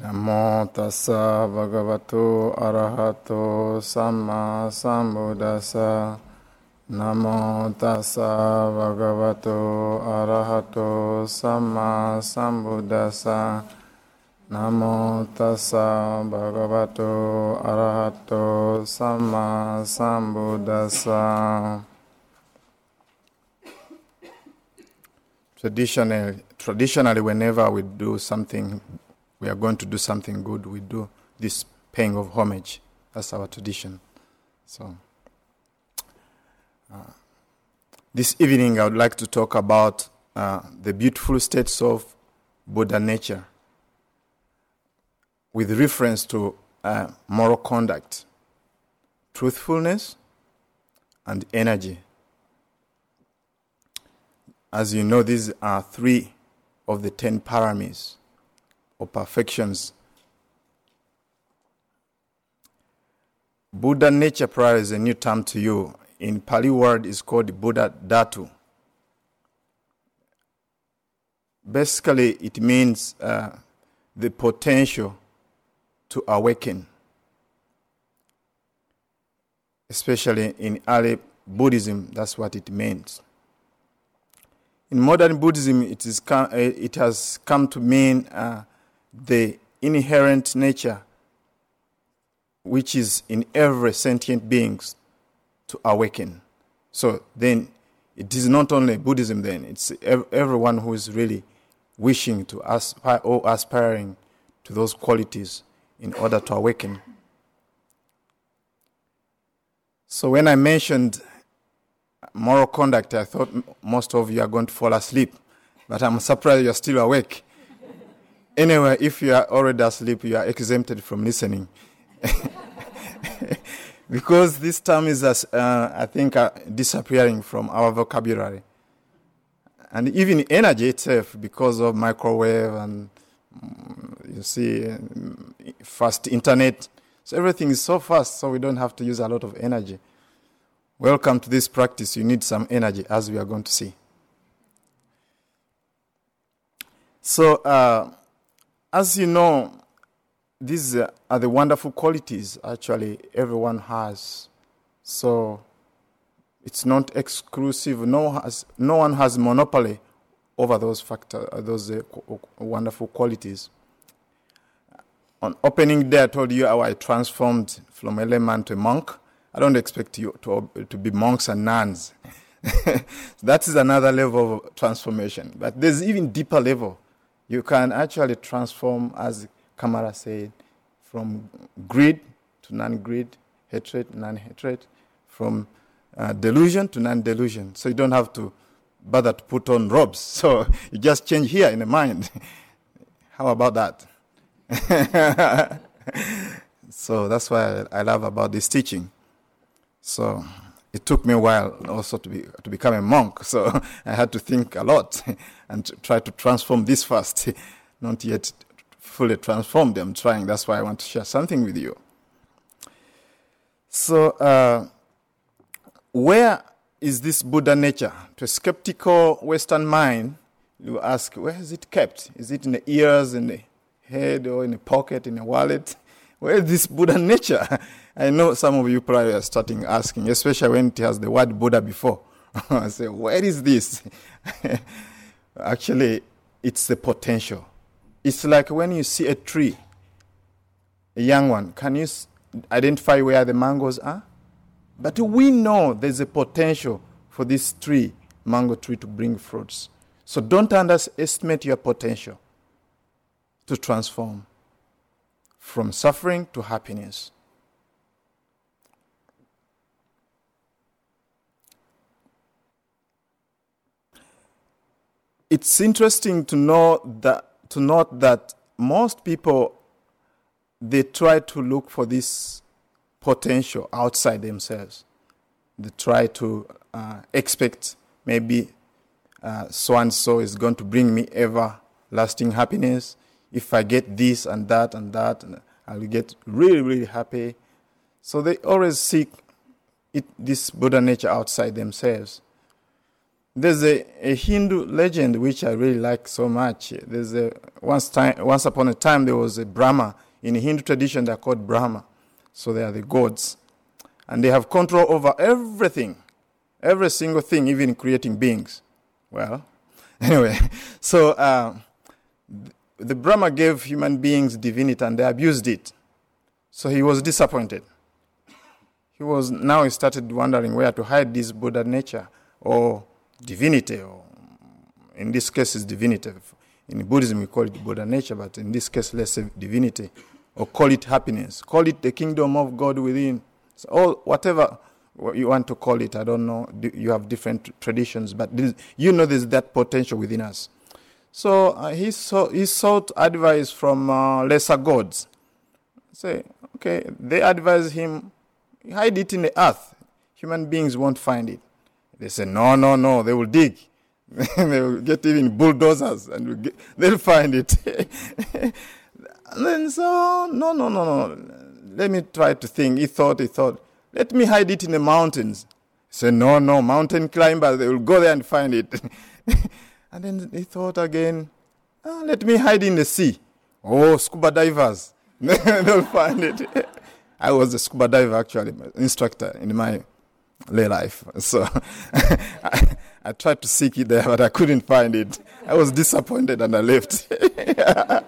Namo tassa bhagavato arahato samma sambuddhassa. Namo tassa bhagavato arahato samma sambuddhassa. Namo tassa bhagavato arahato samma sambuddhassa. Traditionally, traditionally, whenever we do something we are going to do something good, we do this paying of homage. That's our tradition. So, uh, this evening I would like to talk about uh, the beautiful states of Buddha nature with reference to uh, moral conduct, truthfulness, and energy. As you know, these are three of the ten paramis or perfections. Buddha nature prior is a new term to you. In Pali word is called Buddha Dhatu. Basically, it means uh, the potential to awaken. Especially in early Buddhism, that's what it means. In modern Buddhism, it, is, it has come to mean uh, the inherent nature which is in every sentient being to awaken. So then it is not only Buddhism then, it's everyone who is really wishing to aspire or aspiring to those qualities in order to awaken. So when I mentioned moral conduct, I thought most of you are going to fall asleep, but I'm surprised you're still awake. Anyway, if you are already asleep, you are exempted from listening. because this term is, uh, I think, uh, disappearing from our vocabulary. And even energy itself, because of microwave and mm, you see, fast internet, so everything is so fast, so we don't have to use a lot of energy. Welcome to this practice. You need some energy, as we are going to see. So, uh, as you know, these are the wonderful qualities actually everyone has. So it's not exclusive. No, has, no one has monopoly over those factor, those uh, wonderful qualities. On opening day, I told you how I transformed from a layman to a monk. I don't expect you to, to be monks and nuns. that is another level of transformation. But there's even deeper level you can actually transform, as Kamara said, from greed to non greed, hatred, non hatred, from uh, delusion to non delusion. So you don't have to bother to put on robes. So you just change here in the mind. How about that? so that's why I love about this teaching. So it took me a while also to be to become a monk. So I had to think a lot and try to transform this first. Not yet fully transformed. I'm trying. That's why I want to share something with you. So, uh, where is this Buddha nature? To a skeptical Western mind, you ask, where is it kept? Is it in the ears, in the head, or in a pocket, in a wallet? Where is this Buddha nature? I know some of you probably are starting asking, especially when it has the word Buddha before. I say, where is this? Actually, it's the potential. It's like when you see a tree, a young one, can you identify where the mangoes are? But we know there's a potential for this tree, mango tree, to bring fruits. So don't underestimate your potential to transform from suffering to happiness. It's interesting to know that to note that most people they try to look for this potential outside themselves. They try to uh, expect maybe so and so is going to bring me everlasting happiness. If I get this and that and that, I'll get really, really happy. So they always seek it, this Buddha nature outside themselves. There's a, a Hindu legend which I really like so much. There's a once time once upon a time there was a Brahma in Hindu tradition they're called Brahma. So they are the gods. And they have control over everything. Every single thing, even creating beings. Well, anyway, so uh, the Brahma gave human beings divinity and they abused it. So he was disappointed. He was now he started wondering where to hide this Buddha nature or divinity, or in this case, is divinity. In Buddhism, we call it Buddha nature, but in this case, let's say divinity, or call it happiness, call it the kingdom of God within. So all whatever you want to call it, I don't know. You have different traditions, but this, you know there's that potential within us. So uh, he, saw, he sought advice from uh, lesser gods. Say, okay, they advise him, hide it in the earth. Human beings won't find it. They say, no, no, no, they will dig. they will get even bulldozers and get, they'll find it. and then so, no, no, no, no. Let me try to think. He thought, he thought, let me hide it in the mountains. Say, no, no, mountain climbers, they will go there and find it. and then he thought again, oh, let me hide in the sea. Oh, scuba divers, they'll find it. I was a scuba diver actually, instructor in my lay life. So I, I, tried to seek it there, but I couldn't find it. I was disappointed and I left.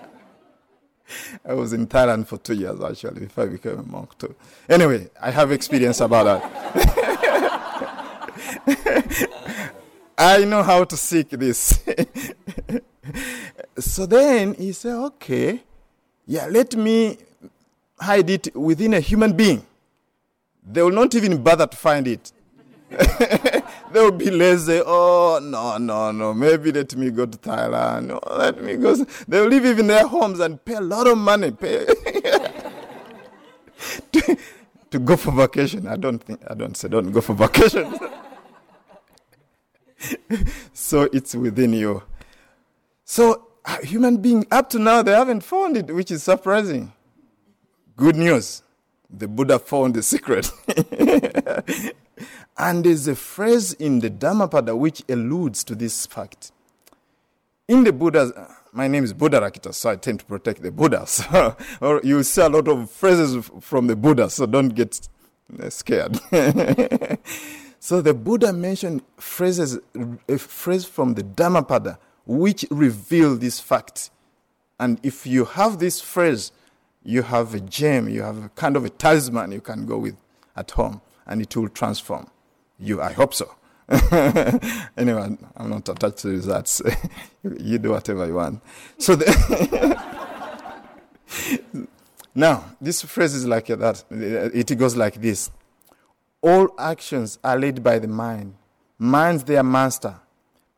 I was in Thailand for two years actually before I became a monk too. Anyway, I have experience about that. I know how to seek this. so then he said, okay, yeah, let me hide it within a human being. They will not even bother to find it. they will be lazy. Oh, no, no, no. Maybe let me go to Thailand. Oh, let me go. They will live in their homes and pay a lot of money pay to, to go for vacation. I don't think, I don't say don't go for vacation. so it's within you. So, uh, human being, up to now, they haven't found it, which is surprising. Good news the Buddha found the secret. and there's a phrase in the Dhammapada which alludes to this fact. In the Buddha's, my name is Buddharakkhita, so I tend to protect the Buddha. So, or you see a lot of phrases from the Buddha, so don't get uh, scared. so the Buddha mentioned phrases, a phrase from the Dhammapada which reveal this fact. And if you have this phrase, you have a gem, you have a kind of a talisman you can go with at home, and it will transform you. I hope so. anyway, I'm not attached to results. you do whatever you want. So now this phrase is like that. It goes like this: All actions are led by the mind. Mind's their master.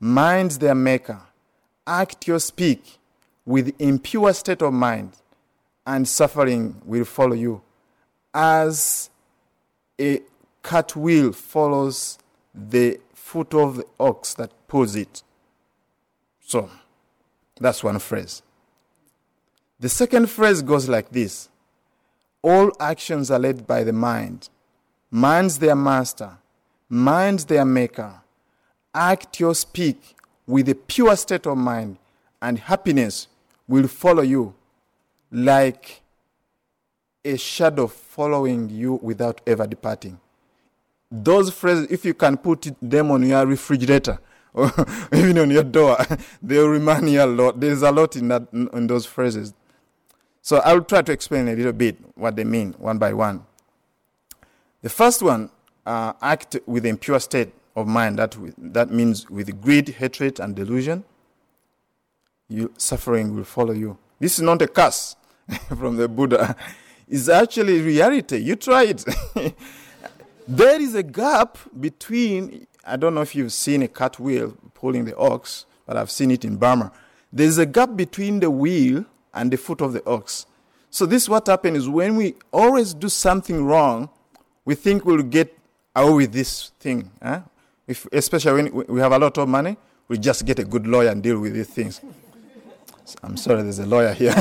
Mind's their maker. Act or speak with impure state of mind and suffering will follow you. As a cartwheel follows the foot of the ox that pulls it. So, that's one phrase. The second phrase goes like this All actions are led by the mind. Mind's their master, mind's their maker. Act or speak with a pure state of mind, and happiness will follow you like a shadow following you without ever departing. Those phrases, if you can put them on your refrigerator or even on your door, they'll remind you a lot. There's a lot in that in those phrases. So I'll try to explain a little bit what they mean one by one. The first one, uh, act with impure state of mind. That that means with greed, hatred, and delusion. You suffering will follow you. This is not a curse from the Buddha. is actually reality. You try it. there is a gap between, I don't know if you've seen a cart wheel pulling the ox, but I've seen it in Burma. There's a gap between the wheel and the foot of the ox. So this is what happens is when we always do something wrong, we think we'll get away with this thing. Huh? If, especially when we have a lot of money, we just get a good lawyer and deal with these things. I'm sorry, there's a lawyer here.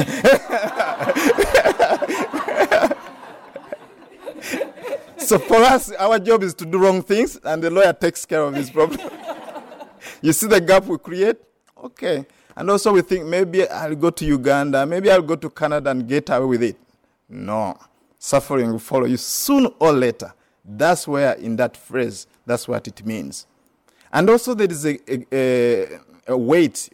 so for us, our job is to do wrong things, and the lawyer takes care of this problem. you see the gap we create? Okay. And also we think maybe I'll go to Uganda, maybe I'll go to Canada and get away with it. No. Suffering will follow you soon or later. That's where, in that phrase, that's what it means. And also there is a, a, a weight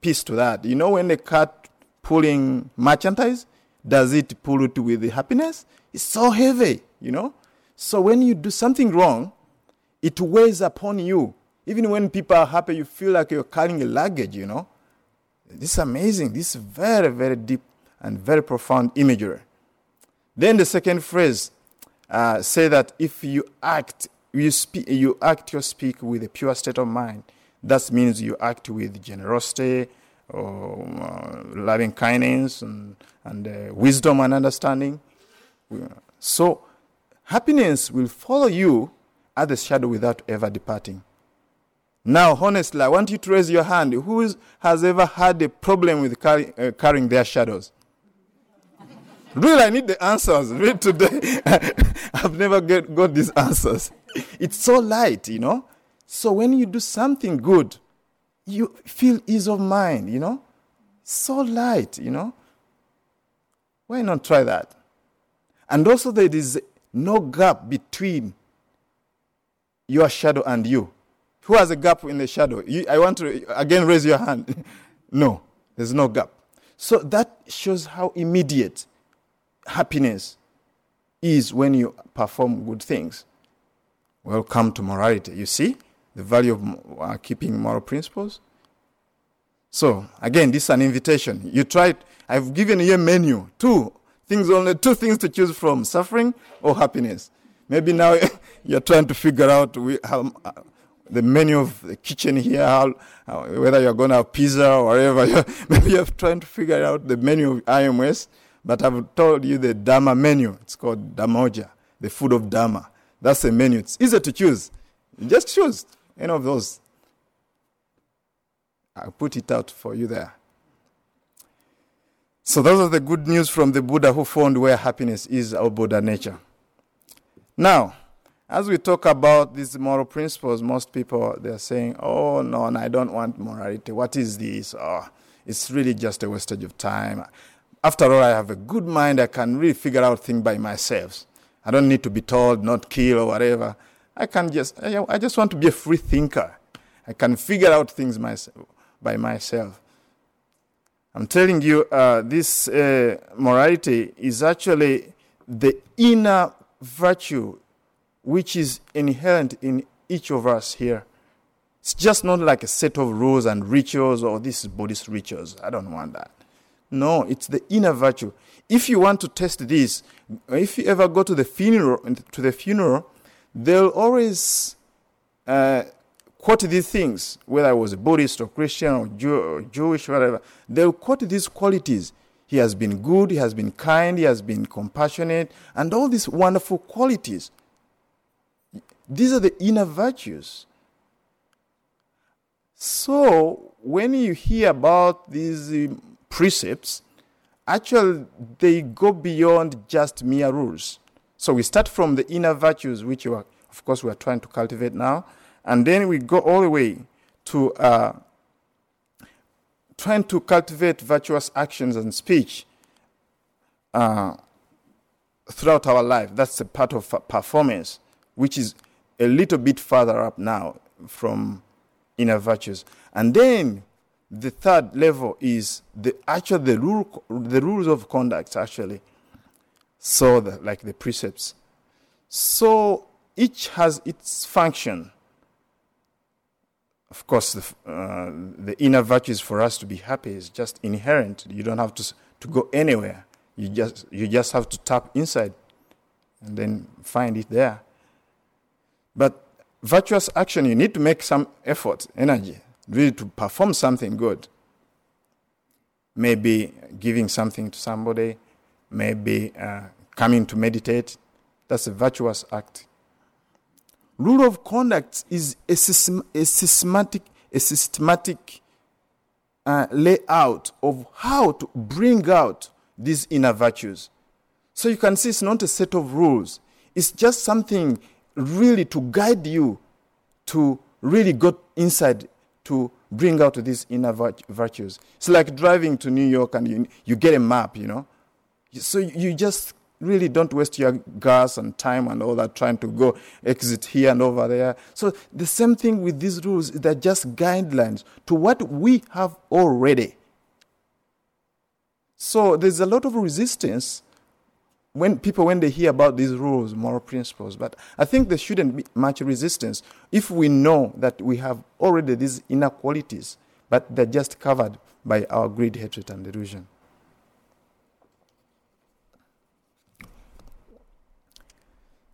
piece to that. You know, when a cat pulling merchandise, does it pull it with happiness? It's so heavy, you know? So when you do something wrong, it weighs upon you. Even when people are happy, you feel like you're carrying a luggage, you know? This is amazing. This is very, very deep and very profound imagery. Then the second phrase uh, say that if you act, you speak, you act or speak with a pure state of mind. That means you act with generosity, or uh, loving kindness, and, and uh, wisdom and understanding. So happiness will follow you as the shadow without ever departing. Now, honestly, I want you to raise your hand. Who is, has ever had a problem with carry, uh, carrying their shadows? really, I need the answers. Really, today, I've never get, got these answers. It's so light, you know. So when you do something good, you feel ease of mind, you know. So light, you know. Why not try that? And also, there is no gap between your shadow and you. Who has a gap in the shadow? You, I want to again raise your hand. no, there's no gap. So that shows how immediate happiness is when you perform good things. Welcome to morality. You see the value of uh, keeping moral principles? So, again, this is an invitation. You try, I've given you a menu, two things only, two things to choose from suffering or happiness. Maybe now you're trying to figure out how, uh, the menu of the kitchen here, how, how, whether you're going to have pizza or whatever. You're, maybe you're trying to figure out the menu of IMS, but I've told you the Dharma menu. It's called Dhammoja, the food of Dharma. That's the menu. It's easy to choose. Just choose any of those. I'll put it out for you there. So, those are the good news from the Buddha who found where happiness is our Buddha nature. Now, as we talk about these moral principles, most people they're saying, "Oh no, no, I don't want morality. What is this? Oh, it's really just a wastage of time. After all, I have a good mind. I can really figure out things by myself. I don't need to be told not kill or whatever. I can just, I just want to be a free thinker. I can figure out things myself, by myself. I'm telling you, uh, this uh, morality is actually the inner virtue which is inherent in each of us here. It's just not like a set of rules and rituals or this is Buddhist rituals. I don't want that. No, it's the inner virtue. If you want to test this, if you ever go to the funeral, to the funeral, they'll always uh, quote these things, whether I was a Buddhist or Christian or, Jew, or Jewish, whatever. They'll quote these qualities. He has been good, he has been kind, he has been compassionate, and all these wonderful qualities. These are the inner virtues. So, when you hear about these uh, precepts, actually they go beyond just mere rules. So, we start from the inner virtues, which are, of course, we are trying to cultivate now, and then we go all the way to uh, trying to cultivate virtuous actions and speech uh, throughout our life. That's a part of performance, which is a little bit further up now from inner virtues. And then the third level is the actual the rule the rules of conduct actually. So the, like the precepts. So each has its function. Of course, the, uh, the inner virtues for us to be happy is just inherent. You don't have to to go anywhere. You just you just have to tap inside, and then find it there. But virtuous action, you need to make some effort, energy, really to perform something good. Maybe giving something to somebody, maybe uh, coming to meditate. That's a virtuous act. Rule of conduct is a, system, a systematic, a systematic uh, layout of how to bring out these inner virtues. So you can see it's not a set of rules. It's just something really to guide you to really go inside to bring out these inner virtues. It's like driving to New York and you, you get a map, you know. So you just really don't waste your gas and time and all that trying to go exit here and over there. So the same thing with these rules, they're just guidelines to what we have already. So there's a lot of resistance when people when they hear about these rules, moral principles, but I think there shouldn't be much resistance if we know that we have already these inequalities, but they're just covered by our greed, hatred, and delusion.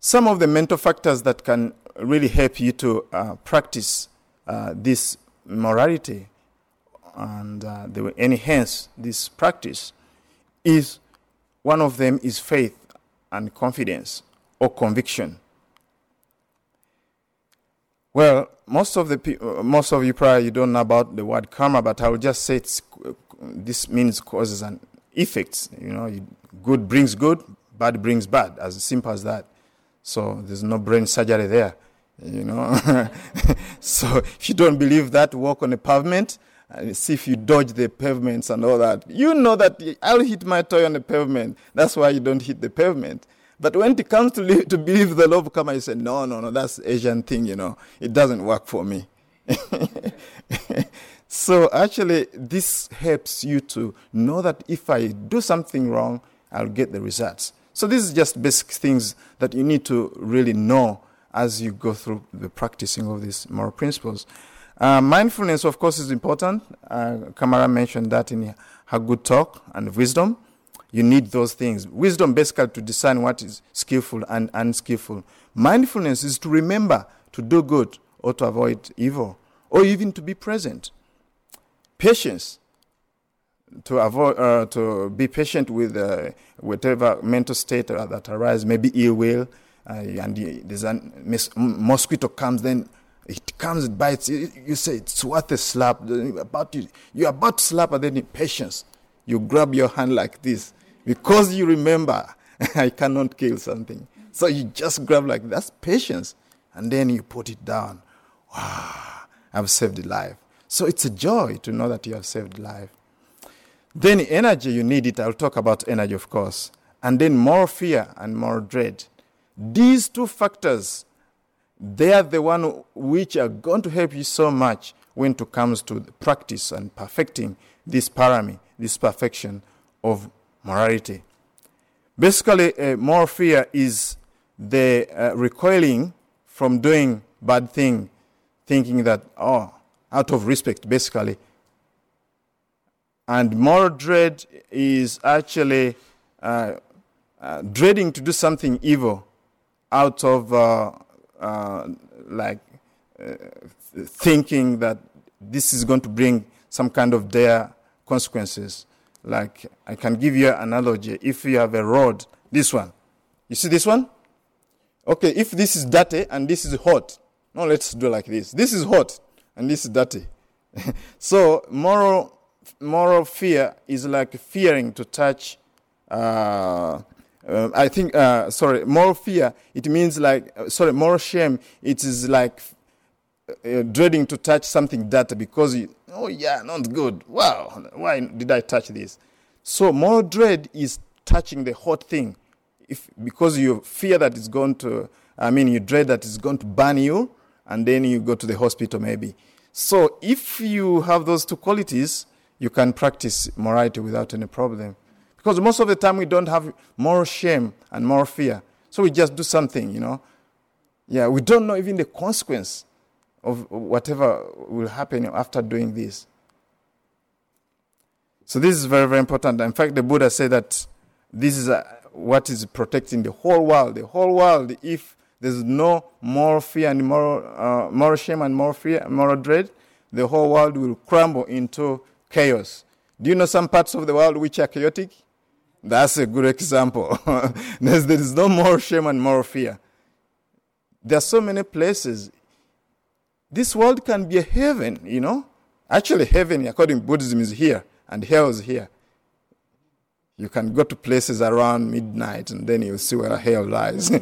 Some of the mental factors that can really help you to uh, practice uh, this morality and uh, they will enhance this practice is one of them is faith and confidence or conviction. Well, most of the uh, most of you probably you don't know about the word karma, but I will just say it's, this means causes and effects. You know, good brings good, bad brings bad. As simple as that. So there's no brain surgery there. You know, so if you don't believe that, walk on the pavement and see if you dodge the pavements and all that. You know that I'll hit my toy on the pavement. That's why you don't hit the pavement. But when it comes to, to believe the law of karma, you say, no, no, no, that's Asian thing, you know. It doesn't work for me. so actually, this helps you to know that if I do something wrong, I'll get the results. So this is just basic things that you need to really know as you go through the practicing of these moral principles. Uh, mindfulness, of course, is important. Uh, Kamara mentioned that in her good talk and wisdom. You need those things. Wisdom, basically, to discern what is skillful and unskillful. Mindfulness is to remember to do good or to avoid evil, or even to be present. Patience, to avoid, uh, to be patient with uh, whatever mental state that arises, maybe ill will, uh, and there's a mosquito comes, then it comes, it bites. You, you say it's worth a slap. About you, you're about to slap, and then in patience, you grab your hand like this because you remember I cannot kill something. So you just grab like that's patience, and then you put it down. Wow, I've saved a life. So it's a joy to know that you have saved life. Then energy, you need it. I'll talk about energy, of course. And then more fear and more dread. These two factors they are the one which are going to help you so much when it comes to practice and perfecting this parami, this perfection of morality. Basically, uh, more fear is the uh, recoiling from doing bad thing, thinking that, oh, out of respect, basically. And more dread is actually uh, uh dreading to do something evil out of uh, uh, like uh, thinking that this is going to bring some kind of dire consequences. Like I can give you an analogy. If you have a rod, this one, you see this one? Okay, if this is dirty and this is hot, no, let's do like this. This is hot and this is dirty. so moral moral fear is like fearing to touch uh, uh, I think, uh, sorry, moral fear, it means like, uh, sorry, moral shame, it is like uh, dreading to touch something dirty because, you, oh yeah, not good. Wow, why did I touch this? So moral dread is touching the hot thing if, because you fear that it's going to, I mean, you dread that it's going to burn you, and then you go to the hospital maybe. So if you have those two qualities, you can practice morality without any problem. Because most of the time we don't have more shame and more fear. So we just do something, you know. Yeah, we don't know even the consequence of whatever will happen after doing this. So this is very, very important. In fact, the Buddha said that this is a, what is protecting the whole world. The whole world, if there's no more fear and more, uh, more shame and more fear, more dread, the whole world will crumble into chaos. Do you know some parts of the world which are chaotic? That's a good example. there is no more shame and more fear. There are so many places. This world can be a heaven, you know. Actually, heaven, according to Buddhism, is here, and hell is here. You can go to places around midnight, and then you'll see where hell lies.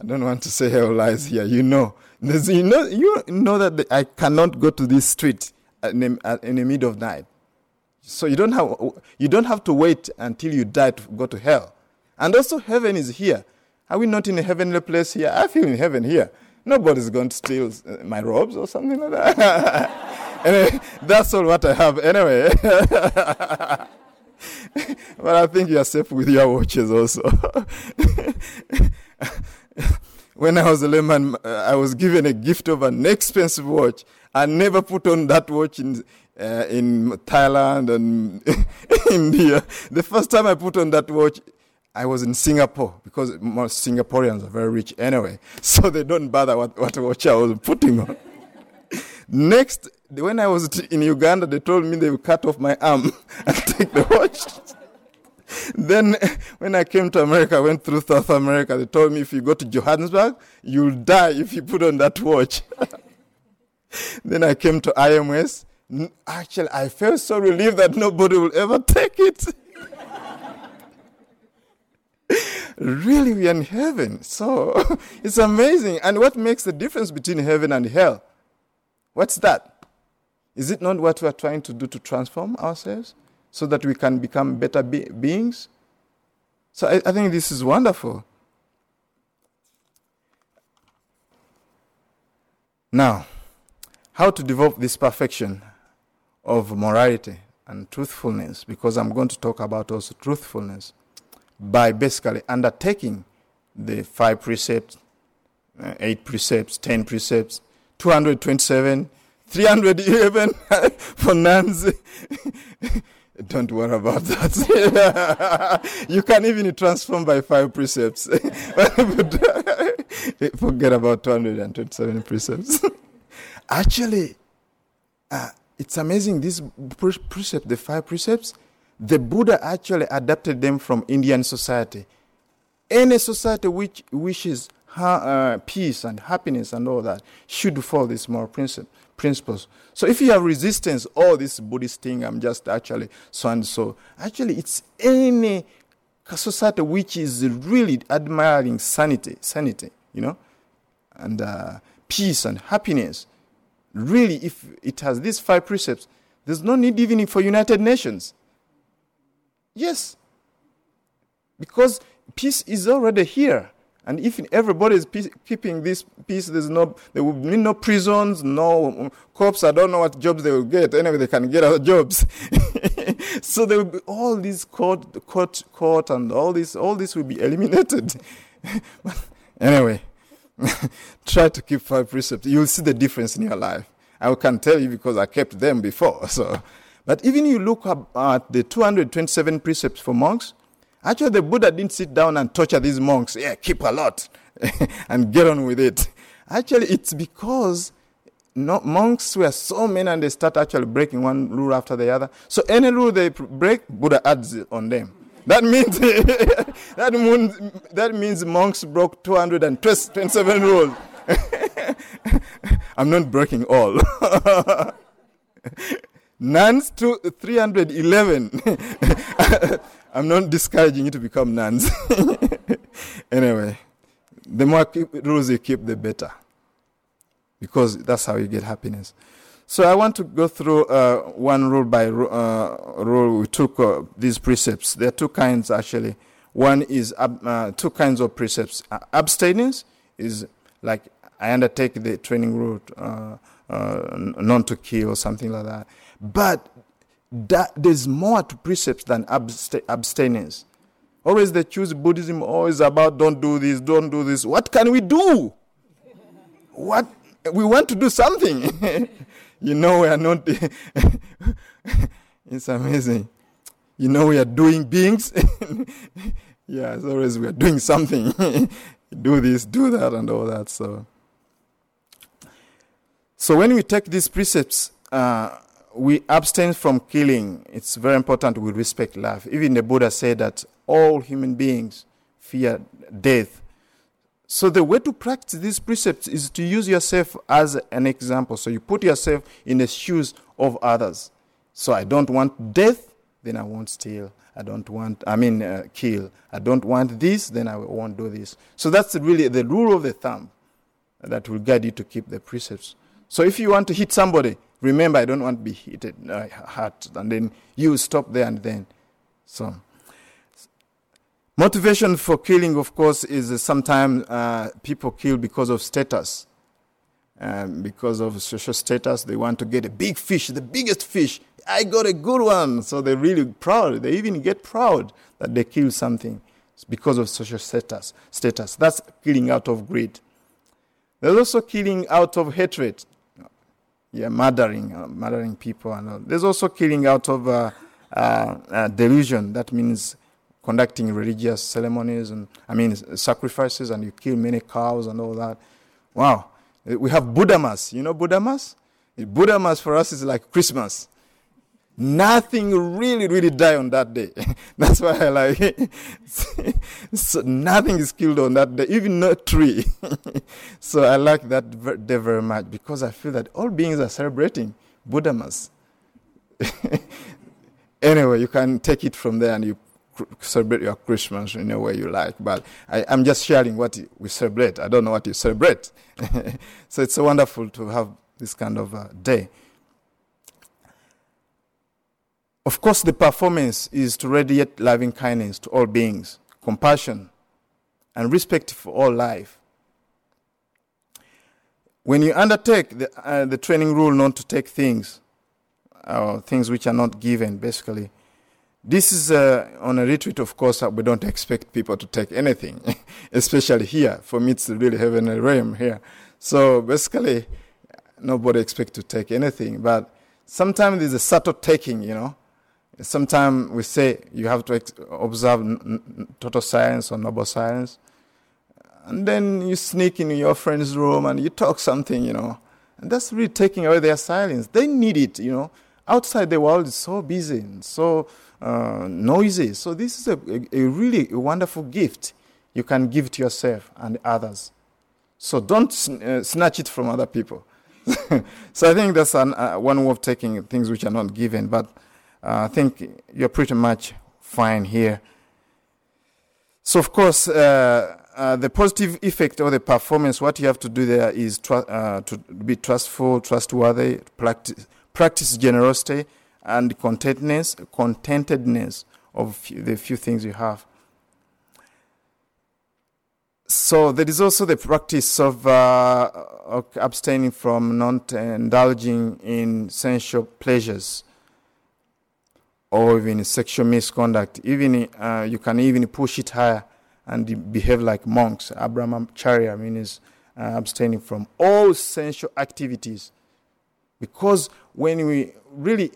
I don't want to say hell lies here. You know, There's, you know, you know that the, I cannot go to this street in the, in the middle of night. So you don't have you don't have to wait until you die to go to hell. And also heaven is here. Are we not in a heavenly place here? I feel in heaven here. Nobody's going to steal uh, my robes or something like that. anyway, that's all what I have. Anyway. but I think you are safe with your watches also. when I was a layman, uh, I was given a gift of an expensive watch. I never put on that watch in uh, in Thailand and India. The first time I put on that watch, I was in Singapore because most Singaporeans are very rich anyway, so they don't bother what, what watch I was putting on. Next, when I was in Uganda, they told me they would cut off my arm and take the watch. then, when I came to America, I went through South America, they told me if you go to Johannesburg, you'll die if you put on that watch. then I came to IMS. Actually, I felt so relieved that nobody will ever take it. really we are in heaven. So it's amazing. And what makes the difference between heaven and hell? What's that? Is it not what we are trying to do to transform ourselves so that we can become better be- beings? So I, I think this is wonderful. Now, how to develop this perfection of morality and truthfulness, because I'm going to talk about also truthfulness by basically undertaking the five precepts, uh, eight precepts, ten precepts, 227, 311 for nuns. Don't worry about that. you can even transform by five precepts. Forget about 227 precepts. Actually, uh, it's amazing. This precept, the five precepts, the Buddha actually adapted them from Indian society. Any society which wishes ha- uh, peace and happiness and all that should follow this moral princip- principles. So if you have resistance, all this Buddhist thing, I'm just actually so and so. Actually, it's any society which is really admiring sanity, sanity, you know, and uh, peace and happiness. Really, if it has these five precepts, there's no need even for United Nations. Yes. Because peace is already here. And if everybody is keeping this peace, there's no, there will be no prisons, no um, cops. I don't know what jobs they will get. Anyway, they can get other jobs. so there will be all these court, court, court, and all this, all this will be eliminated. anyway, try to keep five precepts. You'll see the difference in your life. I can tell you because I kept them before. So but even you look at the 227 precepts for monks, actually the Buddha didn't sit down and torture these monks. Yeah, keep a lot and get on with it. Actually, it's because no, monks were so many and they start actually breaking one rule after the other. So any rule they break, Buddha adds on them. That means that means that means monks broke 227 rules. I'm not breaking all. Nuns to 311. I'm not discouraging you to become nuns. anyway, the more rules you keep, the better. Because that's how you get happiness. So I want to go through uh, one rule by uh, rule. We took uh, these precepts. There are two kinds actually. One is uh, two kinds of precepts. abstinence is like I undertake the training route, uh, uh, not to kill or something like that. But that, there's more to precepts than abstinence. Always they choose Buddhism, always about don't do this, don't do this. What can we do? What we want to do something. you know we are not it's amazing. You know we are doing beings. yeah, as always we are doing something. do this, do that and all that. So so when we take these precepts, uh, we abstain from killing. It's very important we respect life. Even the Buddha said that all human beings fear death. So the way to practice these precepts is to use yourself as an example. So you put yourself in the shoes of others. So I don't want death, then I won't steal. I don't want, I mean, uh, kill. I don't want this, then I won't do this. So that's really the rule of the thumb. that will guide you to keep the precepts. So if you want to hit somebody, remember, I don't want to be hit uh, hurt, and then you stop there and then. So, motivation for killing, of course, is sometimes uh, people kill because of status. Um, because of social status, they want to get a big fish, the biggest fish. I got a good one. So they're really proud. They even get proud that they kill something because of social status. status. That's killing out of greed. There's also killing out of hatred. Yeah, murdering, uh, murdering people. And. There's also killing out of uh, uh, uh delusion. That means conducting religious ceremonies and, I mean, sacrifices, and you kill many cows and all that. Wow. We have Buddha Mass. You know Buddha Mass? Buddha Mass for us is like Christmas. Nothing really, really die on that day. That's why I like it. so nothing is killed on that day, even no tree. so I like that day very much because I feel that all beings are celebrating Buddha Mass. anyway, you can take it from there and you celebrate your Christmas in a way you like. But I, am just sharing what we celebrate. I don't know what you celebrate. so it's wonderful to have this kind of day. Of course, the performance is to radiate loving kindness to all beings, compassion, and respect for all life. When you undertake the, uh, the training rule not to take things, or things which are not given, basically, this is uh, on a retreat, of course, uh, we don't expect people to take anything, especially here. For me, it's really heavenly realm here. So basically, nobody expects to take anything. But sometimes there's a subtle taking, you know. Sometimes we say you have to observe total silence or noble silence. And then you sneak in your friend's room and you talk something, you know. And that's really taking away their silence. They need it, you know. Outside the world is so busy and so uh, noisy. So this is a, a, a really wonderful gift you can give to yourself and others. So don't uh, snatch it from other people. so I think that's an, uh, one way of taking things which are not given. But I think you're pretty much fine here. So of course, uh, uh, the positive effect of the performance, what you have to do there is tr- uh, to be trustful, trustworthy, practice, practice generosity, and contentedness, contentedness of the few things you have. So there is also the practice of, uh, of abstaining from not indulging in sensual pleasures or even sexual misconduct. Even uh, you can even push it higher and behave like monks. Brahmacharya means uh, abstaining from all sensual activities, because when we really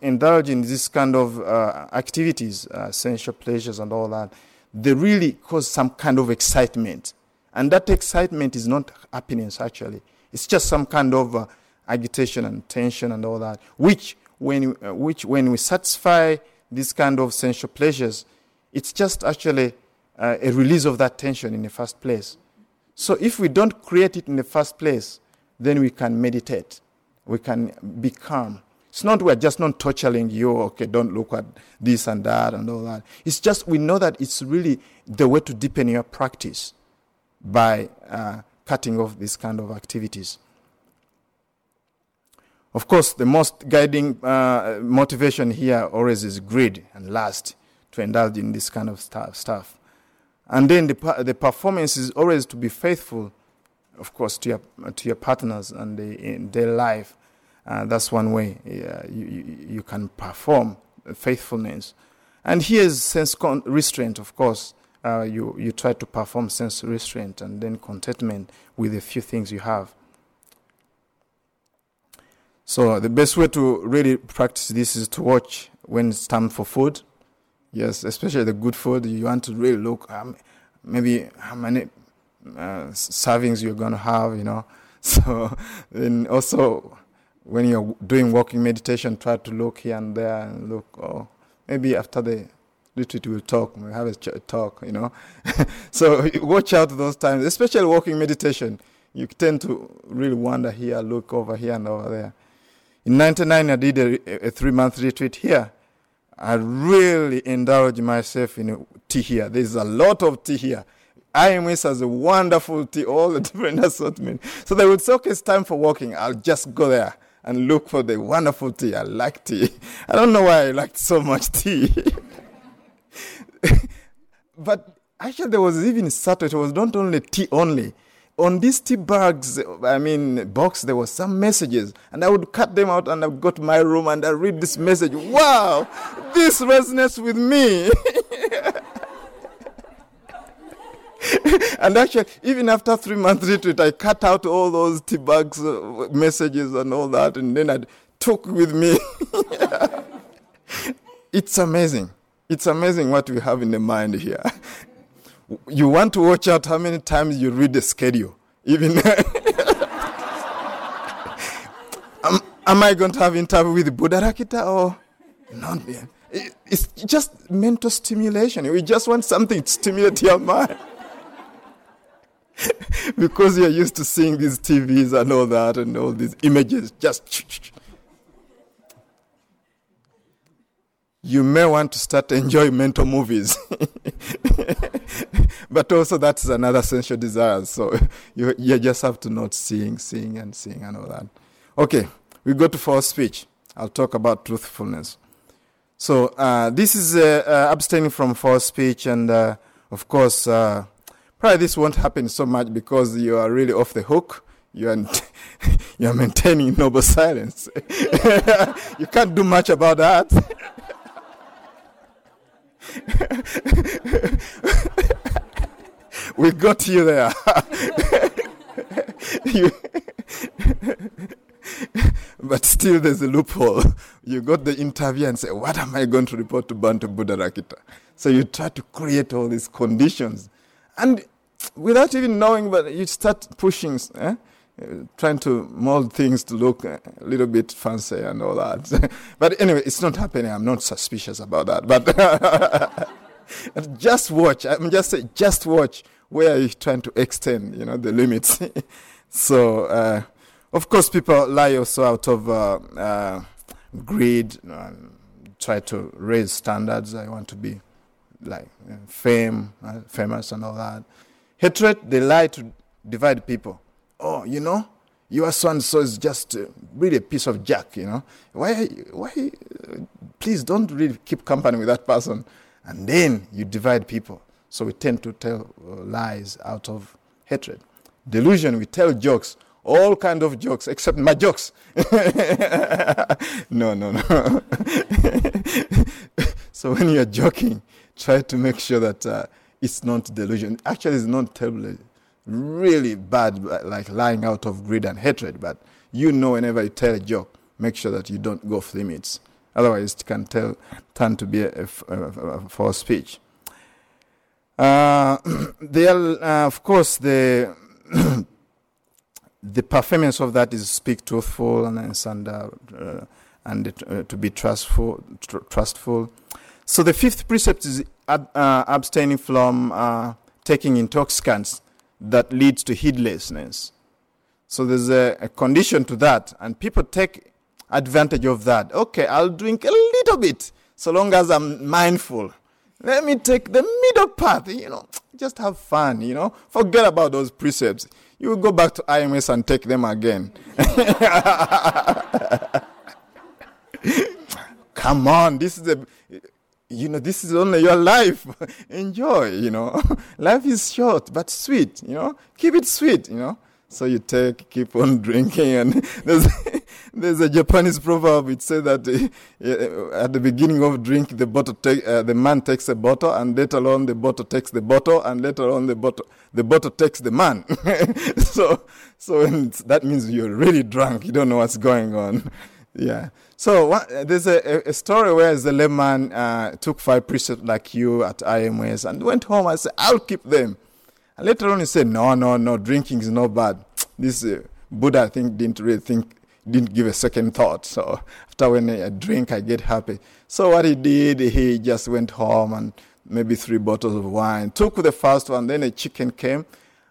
indulge in this kind of uh, activities, uh, sensual pleasures and all that, they really cause some kind of excitement. And that excitement is not happiness, actually. It's just some kind of uh, agitation and tension and all that, which when, uh, which when we satisfy this kind of sensual pleasures, it's just actually uh, a release of that tension in the first place. So if we don't create it in the first place, then we can meditate. We can be calm it's not we're just not torturing you, okay, don't look at this and that and all that. It's just we know that it's really the way to deepen your practice by uh, cutting off these kind of activities. Of course, the most guiding uh, motivation here always is greed and lust to indulge in this kind of stuff. And then the, the performance is always to be faithful, of course, to your, to your partners and the, in their life uh, that's one way you, you, you, can perform faithfulness. And here's sense con- restraint, of course. Uh, you, you try to perform sense restraint and then contentment with the few things you have. So, the best way to really practice this is to watch when it's time for food. Yes, especially the good food. You want to really look um, maybe how many uh, servings you're going to have, you know. So, then also when you're doing walking meditation, try to look here and there and look. Oh, maybe after the retreat we'll talk. We'll have a talk, you know. so watch out those times, especially walking meditation. You tend to really wander here, look over here and over there. In '99, I did a, a three-month retreat here. I really indulged myself in tea here. There's a lot of tea here. IMS has a wonderful tea, all the different assortment. So they would say, okay, it's time for walking. I'll just go there and look for the wonderful tea. I like tea. I don't know why I liked so much tea. but actually, there was even subtle. It was not only tea only. On these tea bags, I mean, box, there were some messages. And I would cut them out and I would go to my room and I read this message. Wow, this resonates with me. and actually, even after three months retreat, I cut out all those tea bags uh, messages and all that, and then I took with me. it's amazing. It's amazing what we have in the mind here. You want to watch out how many times you read the schedule. Even am, am I going to have interview with Buddharakkhita or not? It's just mental stimulation. We just want something to stimulate your mind. because you're used to seeing these TVs and all that and all these images, just you may want to start enjoying mental movies. but also that's another sensual desire. So you, you just have to not seeing, seeing, and seeing and all that. Okay, we go to false speech. I'll talk about truthfulness. So uh, this is uh, uh, abstaining from false speech, and uh, of course, uh, Probably this won't happen so much because you are really off the hook. You are, you are maintaining noble silence. you can't do much about that. We got you there. you but still, there's a loophole. You got the interview and say, What am I going to report to Bhante Buddharakkhita? So you try to create all these conditions and without even knowing, but you start pushing, eh? Trying to mold things to look a little bit fancy and all that. but anyway, it's not happening. I'm not suspicious about that. But just watch. I'm just saying, just watch where you're trying to extend, you know, the limits. so, uh, of course, people lie also out of uh, uh, greed, and try to raise standards. I want to be like uh, fame, uh, famous and all that. Hatred, they lie to divide people. Oh, you know, your so and so is just uh, really a piece of jack, you know. Why, why, uh, please don't really keep company with that person. And then you divide people. So we tend to tell uh, lies out of hatred. Delusion, we tell jokes, all kind of jokes, except my jokes. no, no, no. so when you're joking, try to make sure that uh, it's not delusion. Actually, it's not terribly, really bad, like lying out of greed and hatred. But you know, whenever you tell a joke, make sure that you don't go off limits. Otherwise, it can tell, turn to be a, a, a, false speech. Uh, there, uh, of course, the the performance of that is speak truthful and and, uh, and uh, to be trustful. Tr- trustful. So the fifth precept is ab- uh, abstaining from uh, taking intoxicants that leads to heedlessness. So there's a, a, condition to that, and people take advantage of that. Okay, I'll drink a little bit so long as I'm mindful. Let me take the middle path, you know, just have fun, you know, forget about those precepts. You go back to IMS and take them again. Come on, this is a you know, this is only your life. Enjoy, you know. life is short but sweet, you know. Keep it sweet, you know. So you take, keep on drinking, and there's there's a Japanese proverb. It says that uh, at the beginning of drink, the bottle take, uh, the man takes a bottle, and later on the bottle takes the bottle, and later on the bottle the bottle takes the man. so so that means you're really drunk. You don't know what's going on. Yeah. So what, there's a, a, story where the layman uh, took five precepts like you at IMS and went home and said, I'll keep them. And later on he said, no, no, no, drinking is not bad. This uh, Buddha, I think, didn't really think, didn't give a second thought. So after when I drink, I get happy. So what he did, he just went home and maybe three bottles of wine, took the first one, then a chicken came.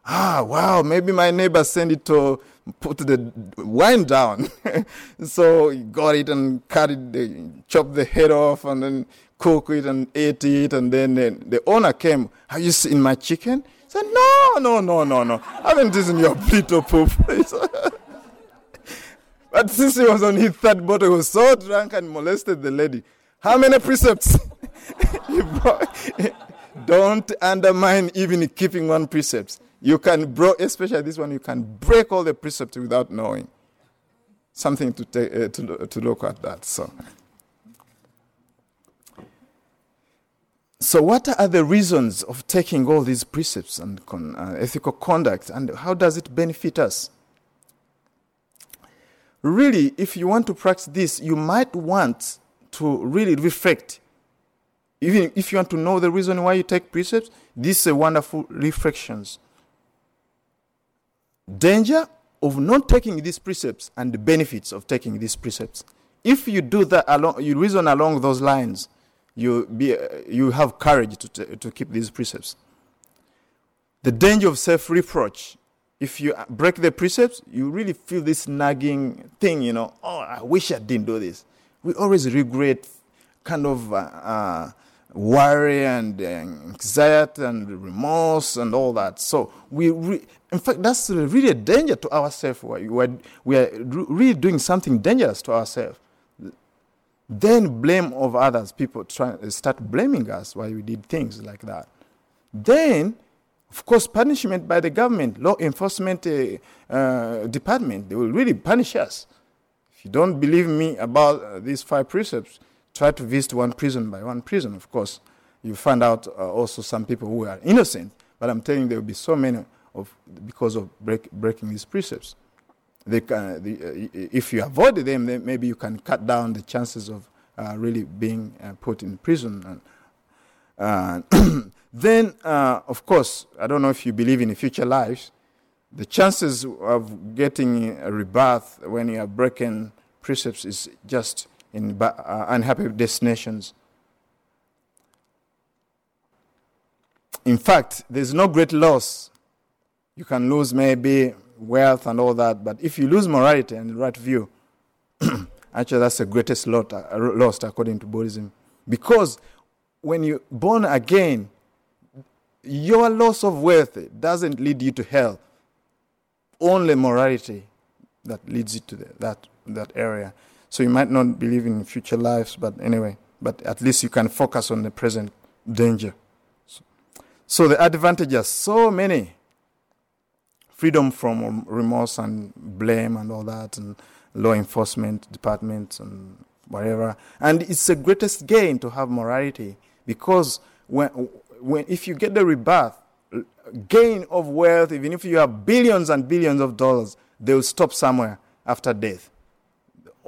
Ah, wow, maybe my neighbor sent it to put the wine down. so he got it and cut it, chopped the head off, and then cook it and ate it. And then the, the owner came, Have you seen my chicken? said, No, no, no, no, no. I haven't eaten your Pluto poop. but since he was on his third bottle, he was so drunk and molested the lady. How many precepts? Don't undermine even keeping one precept. You can, bro, especially this one, you can break all the precepts without knowing. Something to, take, uh, to, to look at that. So. So, what are the reasons of taking all these precepts and con- uh, ethical conduct, and how does it benefit us? Really, if you want to practice this, you might want to really reflect. Even if you want to know the reason why you take precepts, these are wonderful reflections. Danger of not taking these precepts and the benefits of taking these precepts. If you do that along, you reason along those lines, you, be, you have courage to, t- to keep these precepts. The danger of self reproach. If you break the precepts, you really feel this nagging thing, you know, oh, I wish I didn't do this. We always regret, kind of uh, uh, worry and anxiety and remorse and all that. So we, re- in fact, that's really a danger to ourselves. We are, we are really doing something dangerous to ourselves then blame of others, people try, start blaming us why we did things like that. Then, of course, punishment by the government, law enforcement uh, uh, department, they will really punish us. If you don't believe me about uh, these five precepts, try to visit one prison by one prison. Of course, you find out uh, also some people who are innocent, but I'm telling you, there will be so many of because of break, breaking these precepts they can, the, uh, if you avoid them, then maybe you can cut down the chances of uh, really being uh, put in prison. And, uh, then, uh, of course, I don't know if you believe in future lives, the chances of getting a rebirth when you are breaking precepts is just in uh, unhappy destinations. In fact, there's no great loss. You can lose maybe wealth and all that. But if you lose morality and right view, actually that's the greatest lot, uh, lost according to Buddhism. Because when you're born again, your loss of wealth doesn't lead you to hell. Only morality that leads you to the, that, that area. So you might not believe in future lives, but anyway, but at least you can focus on the present danger. So, so the advantages, so many freedom from remorse and blame and all that, and law enforcement departments and whatever. And it's the greatest gain to have morality because when, when if you get the rebirth, gain of wealth, even if you have billions and billions of dollars, they will stop somewhere after death.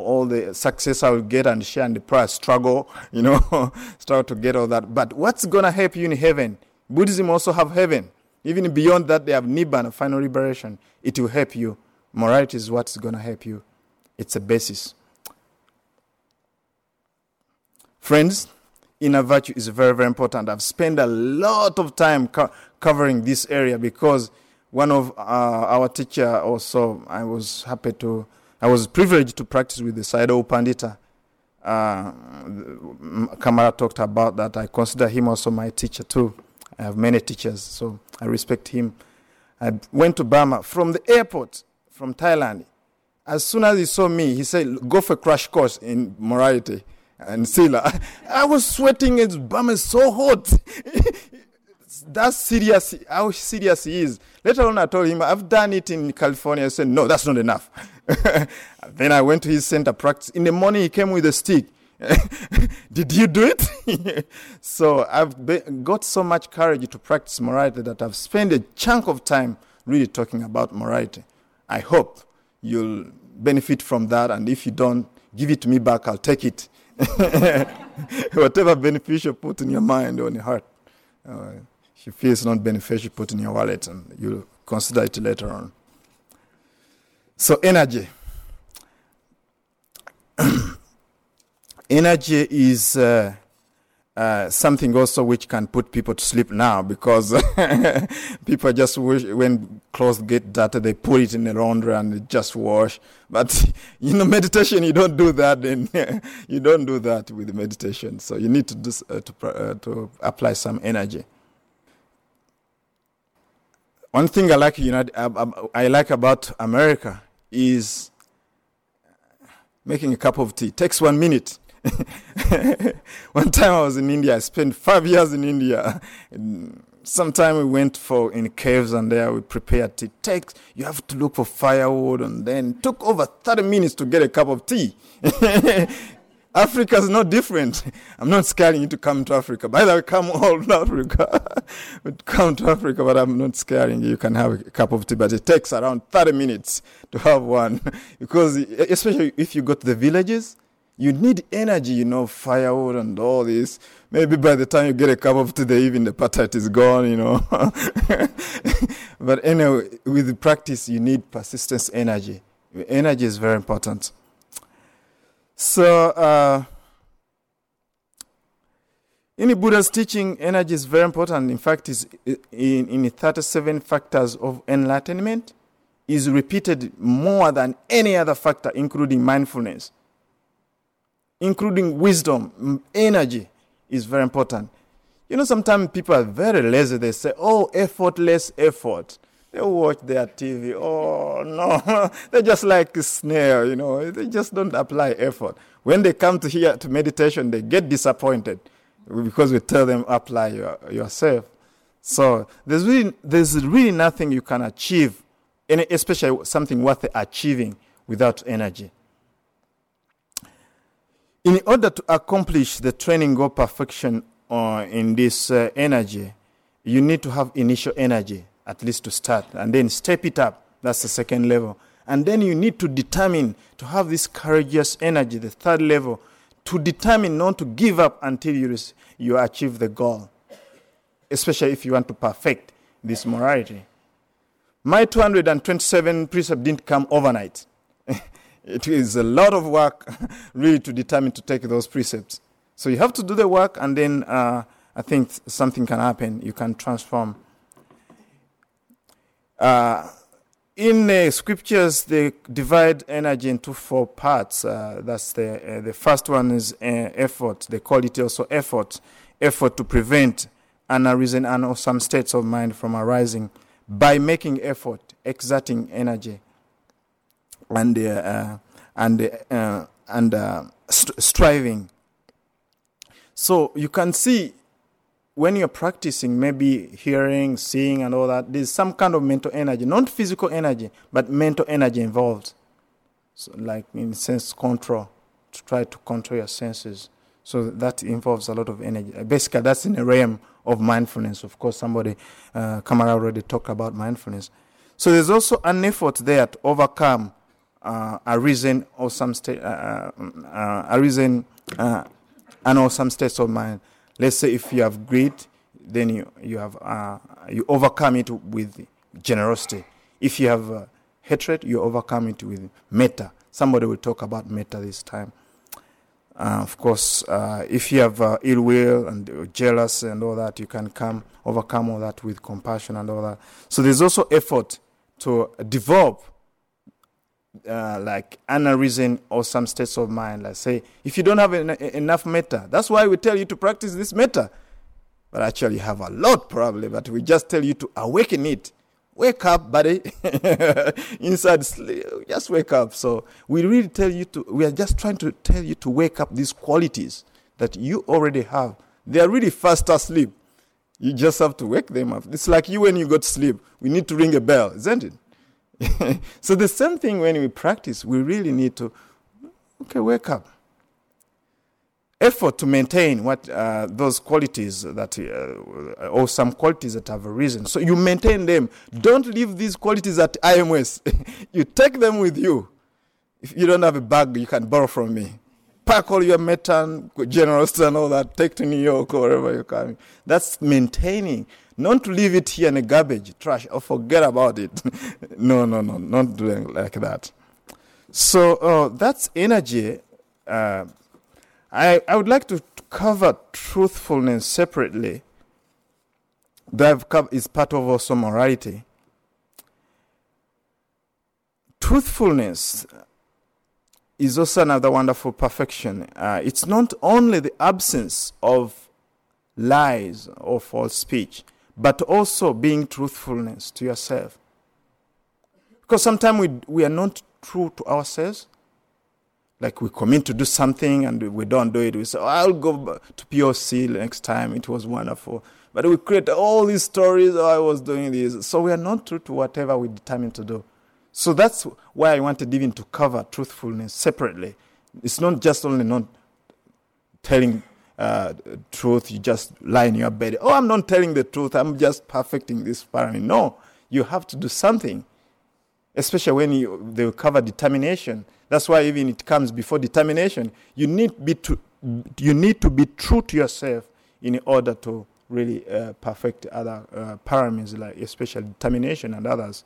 All the success I will get and share and the price struggle, you know, start to get all that. But what's gonna help you in heaven? Buddhism also have heaven. Even beyond that, they have Nibbana, final liberation. It will help you. Morality is what's to help you. It's a basis. Friends, inner virtue is very, very important. I've spent a lot of time co- covering this area because one of uh, our teacher also, I was happy to, I was privileged to practice with the Sayadaw Pandita. Uh, Kamala talked about that. I consider him also my teacher too. I have many teachers, so I respect him. I went to Burma from the airport from Thailand. As soon as he saw me, he said, Go for crash course in morality and Sila. I was sweating, it's Burma is so hot. that's serious, how serious he is. Later on, I told him, I've done it in California. I said, No, that's not enough. then I went to his center practice. In the morning, he came with a stick. Did you do it? so I've be- got so much courage to practice morality that I've spent a chunk of time really talking about morality. I hope you'll benefit from that, and if you don't, give it to me back, I'll take it. Whatever beneficial, put in your mind or in your heart. If you feel it's not beneficial, put in your wallet, and you'll consider it later on. So, energy. energy is uh, uh, something also which can put people to sleep now because people just wish when clothes get dirty they put it in the laundry and just wash but you know meditation you don't do that and you don't do that with meditation so you need to do, uh, to, uh, to apply some energy one thing I like, know, I like about America is making a cup of tea. It takes one minute. one time I was in India. I spent five years in India. Sometime we went for in caves and there we prepared tea. Takes you have to look for firewood and then took over 30 minutes to get a cup of tea. Africa is not different. I'm not scaring you to come to Africa. By the way, come all to Africa. come to Africa, but I'm not scaring you. You can have a cup of tea, but it takes around 30 minutes to have one. because, especially if you go to the villages, you need energy, you know, firewood and all this. Maybe by the time you get a cup of tea, even the appetite is gone, you know. but anyway, with practice, you need persistence energy. Energy is very important. So, uh, in the Buddha's teaching, energy is very important. In fact, is in, in 37 factors of enlightenment is repeated more than any other factor, including mindfulness, including wisdom, energy is very important. You know, sometimes people are very lazy. They say, "Oh, effortless effort." They watch their TV. Oh, no. They're just like a snail, you know. They just don't apply effort. When they come to here to meditation, they get disappointed because we tell them apply your, yourself. So there's really, there's really nothing you can achieve, especially something worth achieving without energy. In order to accomplish the training of perfection uh, in this uh, energy, you need to have initial energy at least to start, and then step it up. That's the second level. And then you need to determine to have this courageous energy, the third level, to determine not to give up until you, you achieve the goal, especially if you want to perfect this morality. My 227 precepts didn't come overnight. it is a lot of work, really, to determine to take those precepts. So you have to do the work, and then uh, I think something can happen. You can transform uh, in the scriptures, they divide energy into four parts. Uh, that's the uh, the first one is uh, effort. They call it also effort, effort to prevent unarisen and or some states of mind from arising by making effort, exerting energy, and uh, and uh, and st- striving. So you can see when you're practicing, maybe hearing, seeing, and all that, there's some kind of mental energy, not physical energy, but mental energy involved. So, like in sense control, to try to control your senses. So that involves a lot of energy. Basically, that's in the realm of mindfulness. Of course, somebody, uh, Kamala already talked about mindfulness. So there's also an effort there to overcome uh, a reason or some state, uh, uh, uh a reason uh, and or some states of mind Let's say if you have greed, then you, you, have, uh, you overcome it with generosity. If you have uh, hatred, you overcome it with metta. Somebody will talk about metta this time. Uh, of course, uh, if you have uh, ill will and jealous and all that, you can come overcome all that with compassion and all that. So there's also effort to develop uh, like reason or some states of mind. Like say, if you don't have en- enough metta, that's why we tell you to practice this metta. But actually, you have a lot probably, but we just tell you to awaken it. Wake up, buddy. Inside sleep, just wake up. So we really tell you to, we are just trying to tell you to wake up these qualities that you already have. They are really fast asleep. You just have to wake them up. It's like you when you go to sleep. We need to ring a bell, isn't it? so the same thing when we practice, we really need to, okay, wake up. Effort to maintain what uh, those qualities that, uh, or some qualities that have arisen. So you maintain them. Don't leave these qualities at IMS. you take them with you. If you don't have a bag, you can borrow from me. Pack all your metan, generosity, and all that. Take to New York or wherever you're coming. That's maintaining. Not to leave it here in a garbage, trash, or forget about it. no, no, no, not doing like that. So uh, that's energy. Uh, I, I would like to cover truthfulness separately. That is part of also morality. Truthfulness is also another wonderful perfection. Uh, it's not only the absence of lies or false speech, but also being truthfulness to yourself. Because sometimes we, we are not true to ourselves. Like we commit to do something and we don't do it. We say, oh, I'll go to POC next time. It was wonderful. But we create all these stories. Oh, I was doing this. So we are not true to whatever we determine to do. So that's why I wanted even to cover truthfulness separately. It's not just only not telling uh, truth, you just lie in your bed. Oh, I'm not telling the truth, I'm just perfecting this parent. No, you have to do something, especially when you, they cover determination. That's why even it comes before determination. You need, be to, you need to be true to yourself in order to really uh, perfect other uh, parameters, like especially determination and others.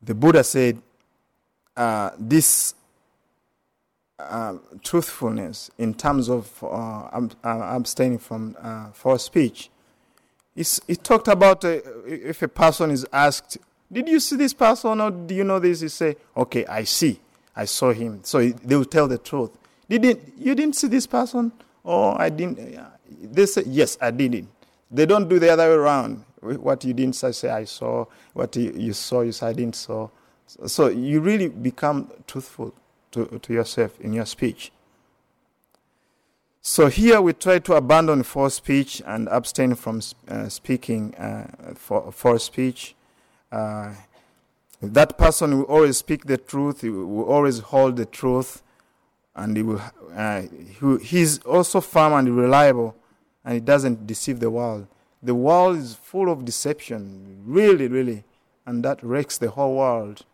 The Buddha said, uh, this uh, truthfulness in terms of uh, uh abstaining from uh, false speech. It's, it talked about uh, if a person is asked, Did you see this person or do you know this? You say, Okay, I see. I saw him. So they will tell the truth. Didn't, you didn't see this person? Or I didn't. They say, Yes, I didn't. They don't do the other way around. What you didn't say, I saw. What you, you saw, you say I didn't saw. So you really become truthful to, to yourself in your speech. So here we try to abandon false speech and abstain from uh, speaking uh, for, false speech. Uh, that person will always speak the truth, he will always hold the truth, and he will, uh, he, he's also firm and reliable, and he doesn't deceive the world. The world is full of deception, really, really, and that wrecks the whole world.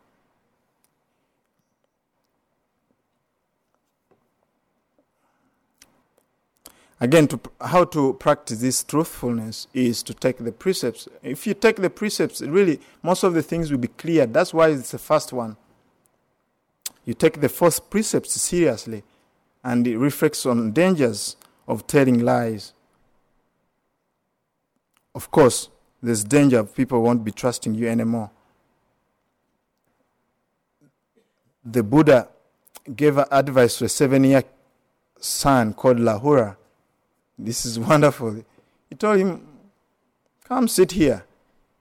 Again, to, how to practice this truthfulness is to take the precepts. If you take the precepts, really, most of the things will be clear. That's why it's the first one. You take the first precepts seriously, and it reflects on dangers of telling lies. Of course, there's danger of people won't be trusting you anymore. The Buddha gave advice to a seven year son called Rahula this is wonderful. He told him, Come sit here.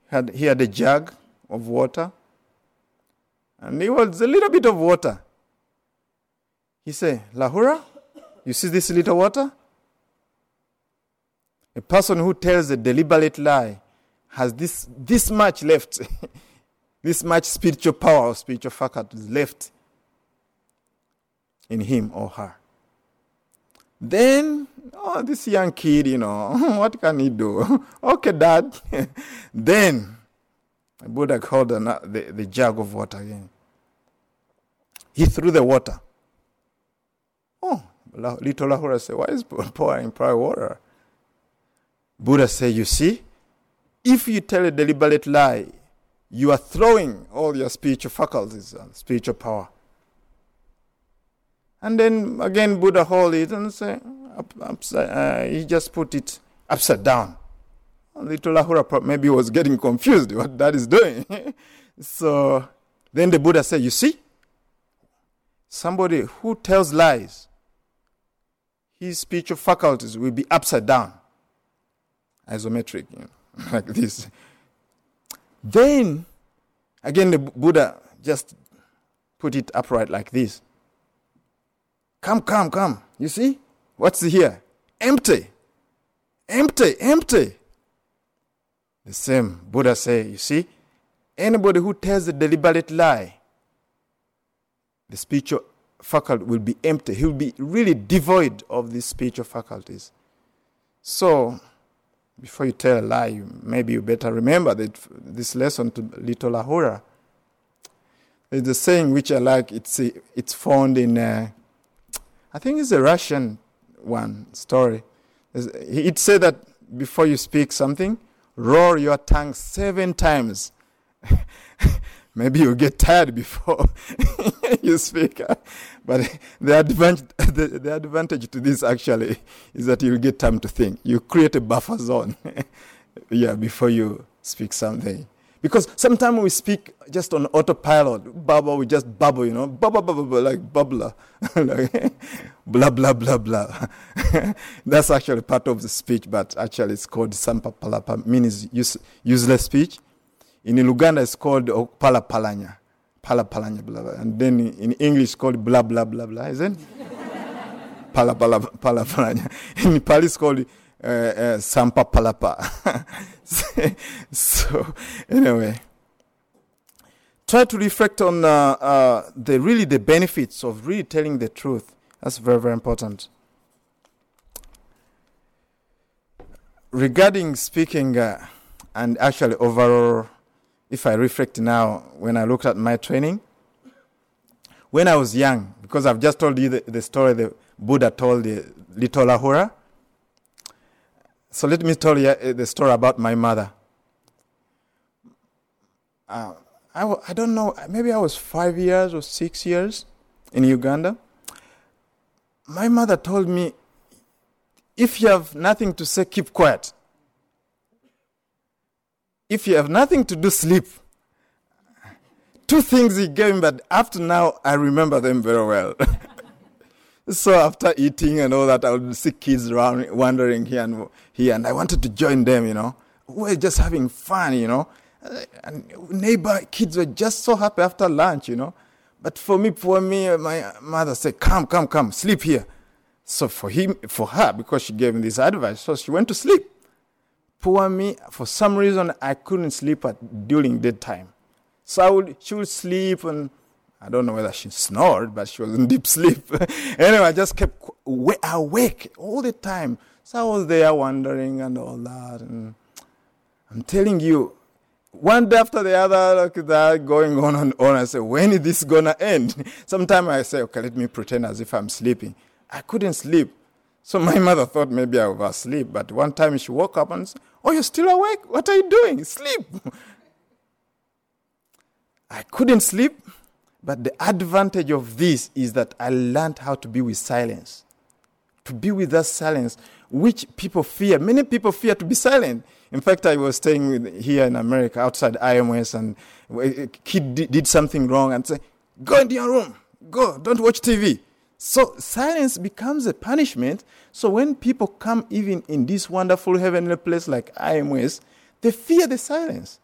He had, he had a jug of water, and it was a little bit of water. He said, Rahula, you see this little water? A person who tells a deliberate lie has this, this much left, this much spiritual power or spiritual faculties left in him or her. Then, oh, this young kid, you know, what can he do? okay, dad. then, Buddha called the, the, the jug of water again. He threw the water. Oh, little Rahula said, Why is pouring private water? Buddha said, You see, if you tell a deliberate lie, you are throwing all your spiritual faculties and spiritual power. And then again, Buddha hold it and say, up, upside, uh, he just put it upside down. Little Rahula maybe was getting confused what that is doing. so then the Buddha said, You see, somebody who tells lies, his spiritual faculties will be upside down, isometric, you know, like this. Then, again, the Buddha just put it upright like this. Come, come, come. You see? What's here? Empty. Empty, empty. The same Buddha say, you see, anybody who tells a deliberate lie, the spiritual faculty will be empty. He will be really devoid of these spiritual faculties. So, before you tell a lie, maybe you better remember that this lesson to little Rahula. There's a saying which I like. It's it's found in uh, I think it's a Russian one story. It said that before you speak something, roar your tongue seven times. Maybe you get tired before you speak. But the advantage, the, the advantage to this actually is that you get time to think. You create a buffer zone yeah, before you speak something. Because sometimes we speak just on autopilot. Bubble, we just bubble, you know, bubble, bubble, bubble like bubbler. like, blah, blah, blah, blah. That's actually part of the speech, but actually it's called samphappalapa, means use, useless speech. In Luganda, it's called oh, palapalanya. Palapalanya, blah, blah. And then in English, it's called blah, blah, blah, blah, isn't it? Palapalanya. In Pali, it's called uh, uh, samphappalapa. so, anyway, try to reflect on uh, uh, the really the benefits of really telling the truth. That's very very important. Regarding speaking, and actually overall, if I reflect now, when I looked at my training, when I was young, because I've just told you the, the story the Buddha told the little Rahula so let me tell you uh, the story about my mother. Uh, I don't know, maybe I was five years or six years in Uganda. My mother told me, if you have nothing to say, keep quiet. If you have nothing to do, sleep. Two things he gave me, but after now, I remember them very well. So after eating and all that, I would see kids around wandering here and here, and I wanted to join them. You know, we're just having fun. You know, and neighbor kids were just so happy after lunch. You know, but for me, for me, my mother said, "Come, come, come, sleep here." So for him, for her, because she gave me this advice, so she went to sleep. Poor me, for some reason, I couldn't sleep at during daytime. So I would, she would sleep and I don't know whether she snored, but she was in deep sleep. anyway, I just kept awake all the time. So I was there wondering and all that. And I'm telling you, one day after the other, like that, going on and on. I said, when is this going to end? Sometimes I say, okay, let me pretend as if I'm sleeping. I couldn't sleep. So my mother thought maybe I was asleep. But one time she woke up and said, oh, you're still awake? What are you doing? Sleep. I couldn't sleep. But the advantage of this is that I learned how to be with silence. To be with that silence, which people fear. Many people fear to be silent. In fact, I was staying here in America outside IMS, and a kid did something wrong and said, Go into your room, go, don't watch TV. So silence becomes a punishment. So when people come even in this wonderful heavenly place like IMS, they fear the silence.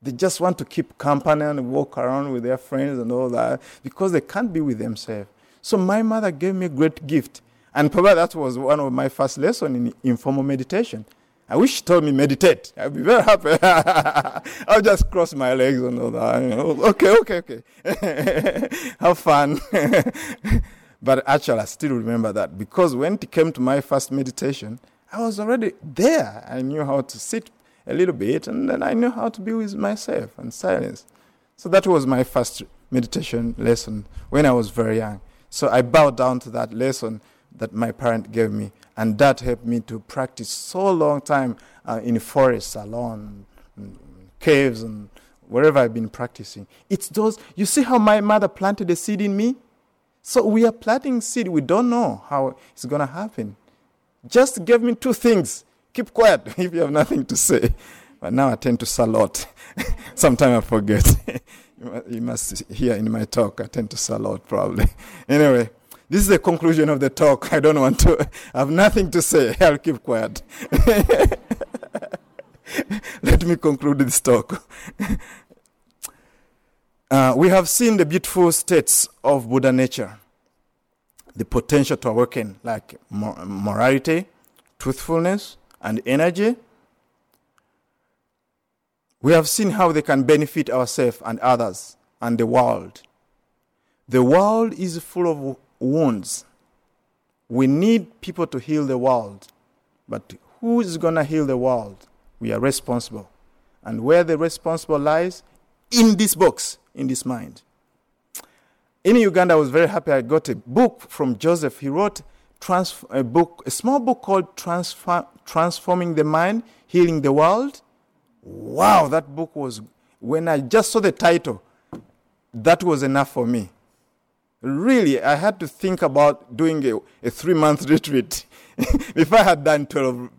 They just want to keep company and walk around with their friends and all that because they can't be with themselves. So my mother gave me a great gift. And probably that was one of my first lessons in informal meditation. I wish she told me meditate. I'd be very happy. I'll just cross my legs and all that. Okay, okay, okay. Have fun. but actually, I still remember that because when it came to my first meditation, I was already there. I knew how to sit a little bit, and then I knew how to be with myself and silence. So that was my first meditation lesson when I was very young. So I bowed down to that lesson that my parent gave me, and that helped me to practice so long time uh, in forests alone, caves, and wherever I've been practicing. It's those. You see how my mother planted a seed in me. So we are planting seed. We don't know how it's to happen. Just gave me two things keep quiet if you have nothing to say. But now I tend to lot. Sometimes I forget. you must hear in my talk, I tend to lot probably. Anyway, this is the conclusion of the talk. I don't want to I have nothing to say. I'll keep quiet. Let me conclude this talk. Uh, we have seen the beautiful states of Buddha nature, the potential to awaken, like morality, truthfulness, and energy, we have seen how they can benefit ourselves and others and the world. The world is full of wounds. We need people to heal the world. But who is going to heal the world? We are responsible. And where the responsible lies? In this box, in this mind. In Uganda, I was very happy I got a book from Joseph. He wrote trans- a book, a small book called Transform- Transforming the Mind, Healing the World. Wow, that book was, when I just saw the title, that was enough for me. Really, I had to think about doing a, a three month retreat. if I had done 12,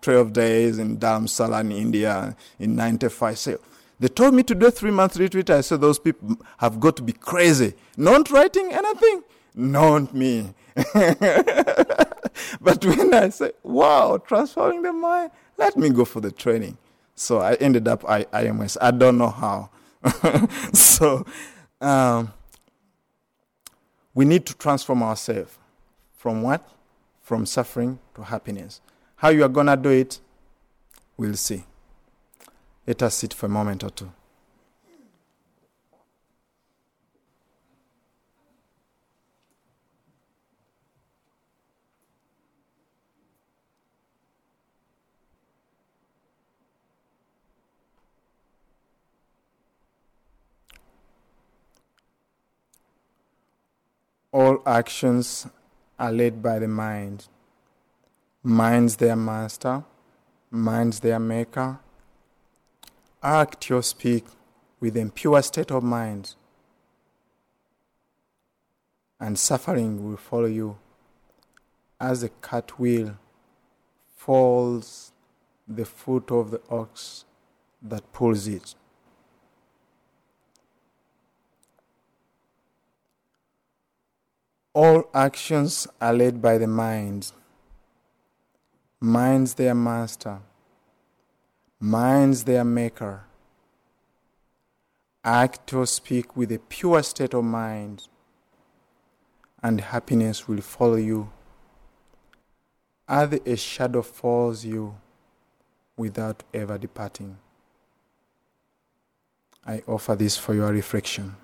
12 days in Dharamsala in India in 95, so they told me to do a three month retreat. I said, Those people have got to be crazy. Not writing anything? Not me. but when I say, Wow, transforming the mind, let me go for the training. So I ended up I, IMS. I don't know how. so um, we need to transform ourselves from what? From suffering to happiness. How you are going to do it, we'll see. Let us sit for a moment or two. All actions are led by the mind. Mind's their master, mind's their maker. Act or speak with a pure state of mind, and suffering will follow you as a cartwheel falls the foot of the ox that pulls it. All actions are led by the mind. Mind's their master. Mind's their maker. Act or speak with a pure state of mind, and happiness will follow you. As a shadow follows you without ever departing. I offer this for your reflection.